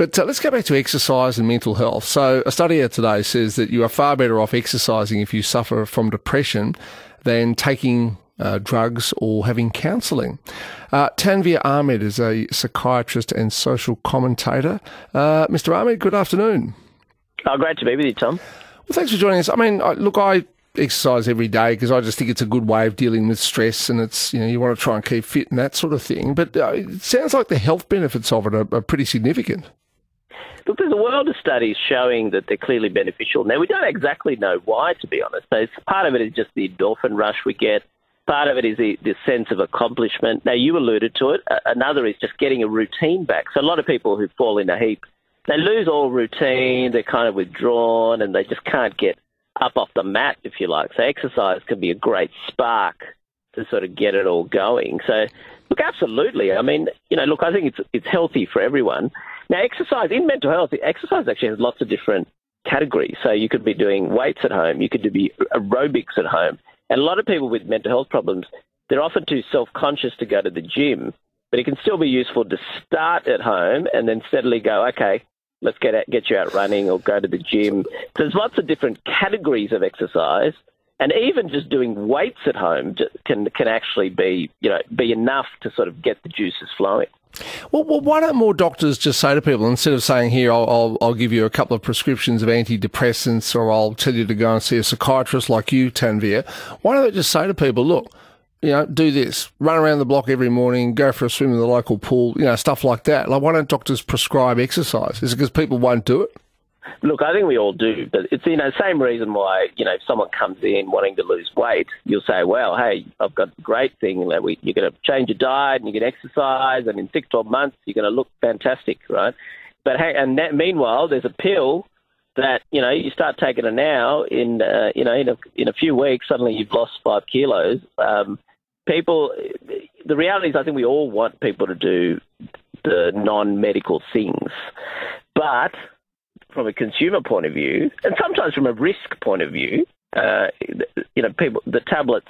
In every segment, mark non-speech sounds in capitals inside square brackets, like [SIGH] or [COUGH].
But uh, let's go back to exercise and mental health. So, a study out today says that you are far better off exercising if you suffer from depression than taking uh, drugs or having counselling. Uh, Tanvir Ahmed is a psychiatrist and social commentator. Uh, Mr. Ahmed, good afternoon. Oh, great to be with you, Tom. Well, thanks for joining us. I mean, look, I exercise every day because I just think it's a good way of dealing with stress and it's, you know, you want to try and keep fit and that sort of thing. But uh, it sounds like the health benefits of it are, are pretty significant. Look, there's a world of studies showing that they're clearly beneficial. Now, we don't exactly know why, to be honest. So part of it is just the endorphin rush we get. Part of it is the, the sense of accomplishment. Now, you alluded to it. Another is just getting a routine back. So a lot of people who fall in a heap, they lose all routine. They're kind of withdrawn, and they just can't get up off the mat, if you like. So exercise can be a great spark to sort of get it all going. So, look, absolutely. I mean, you know, look, I think it's it's healthy for everyone. Now, exercise in mental health, exercise actually has lots of different categories. So you could be doing weights at home, you could be aerobics at home, and a lot of people with mental health problems, they're often too self-conscious to go to the gym. But it can still be useful to start at home and then steadily go, okay, let's get out, get you out running or go to the gym. There's lots of different categories of exercise, and even just doing weights at home can can actually be you know be enough to sort of get the juices flowing. Well, well, why don't more doctors just say to people instead of saying here I'll, I'll, I'll give you a couple of prescriptions of antidepressants or I'll tell you to go and see a psychiatrist like you, Tanvir, why don't they just say to people, look, you know, do this, run around the block every morning, go for a swim in the local pool, you know, stuff like that. Like, why don't doctors prescribe exercise? Is it because people won't do it? Look, I think we all do, but it's you know same reason why you know if someone comes in wanting to lose weight, you'll say, well, hey, I've got a great thing. that we, you're going to change your diet and you can exercise, and in six twelve months you're going to look fantastic, right? But hey, and that, meanwhile, there's a pill that you know you start taking it now in uh, you know in a in a few weeks suddenly you've lost five kilos. Um, people, the reality is, I think we all want people to do the non-medical things, but from a consumer point of view, and sometimes from a risk point of view, uh, you know, people the tablets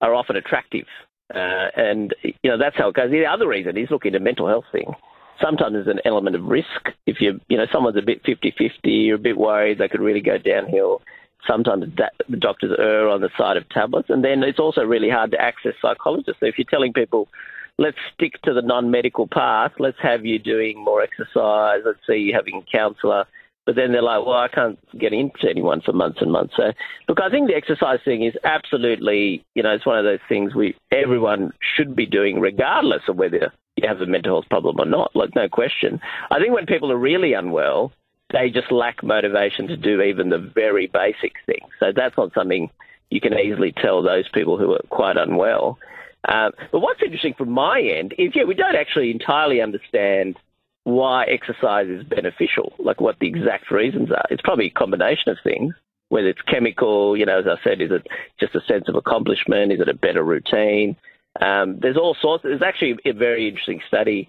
are often attractive, uh, and you know that's how it goes. The other reason is looking at mental health thing. Sometimes there's an element of risk. If you you know someone's a bit 50-50, you're a bit worried they could really go downhill. Sometimes the doctors err on the side of tablets, and then it's also really hard to access psychologists. So if you're telling people let's stick to the non-medical path. Let's have you doing more exercise. Let's see you having a counsellor. But then they're like, well, I can't get into anyone for months and months. So, look, I think the exercise thing is absolutely, you know, it's one of those things we everyone should be doing, regardless of whether you have a mental health problem or not. Like, no question. I think when people are really unwell, they just lack motivation to do even the very basic things. So that's not something you can easily tell those people who are quite unwell. Uh, but what's interesting from my end is, yeah, we don't actually entirely understand why exercise is beneficial, like what the exact reasons are. It's probably a combination of things, whether it's chemical, you know, as I said, is it just a sense of accomplishment? Is it a better routine? Um, there's all sorts. There's actually a very interesting study,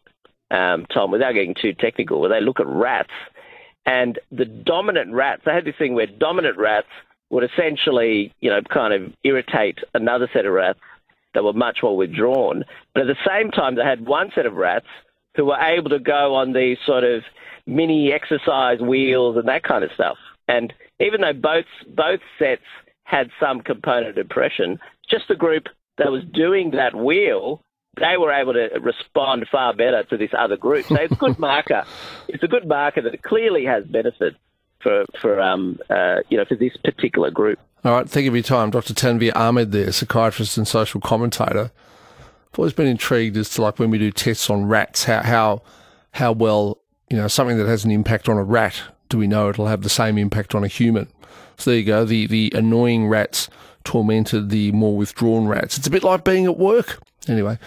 um, Tom, without getting too technical, where they look at rats and the dominant rats. They had this thing where dominant rats would essentially, you know, kind of irritate another set of rats they were much more withdrawn. But at the same time, they had one set of rats who were able to go on these sort of mini exercise wheels and that kind of stuff. And even though both both sets had some component of depression, just the group that was doing that wheel, they were able to respond far better to this other group. So it's a good [LAUGHS] marker. It's a good marker that clearly has benefit for for um uh, you know for this particular group. All right, thank you for your time, Dr. Tanvir Ahmed, there, psychiatrist and social commentator. I've always been intrigued as to like when we do tests on rats, how how how well you know something that has an impact on a rat. Do we know it'll have the same impact on a human? So there you go. The the annoying rats tormented the more withdrawn rats. It's a bit like being at work. Anyway,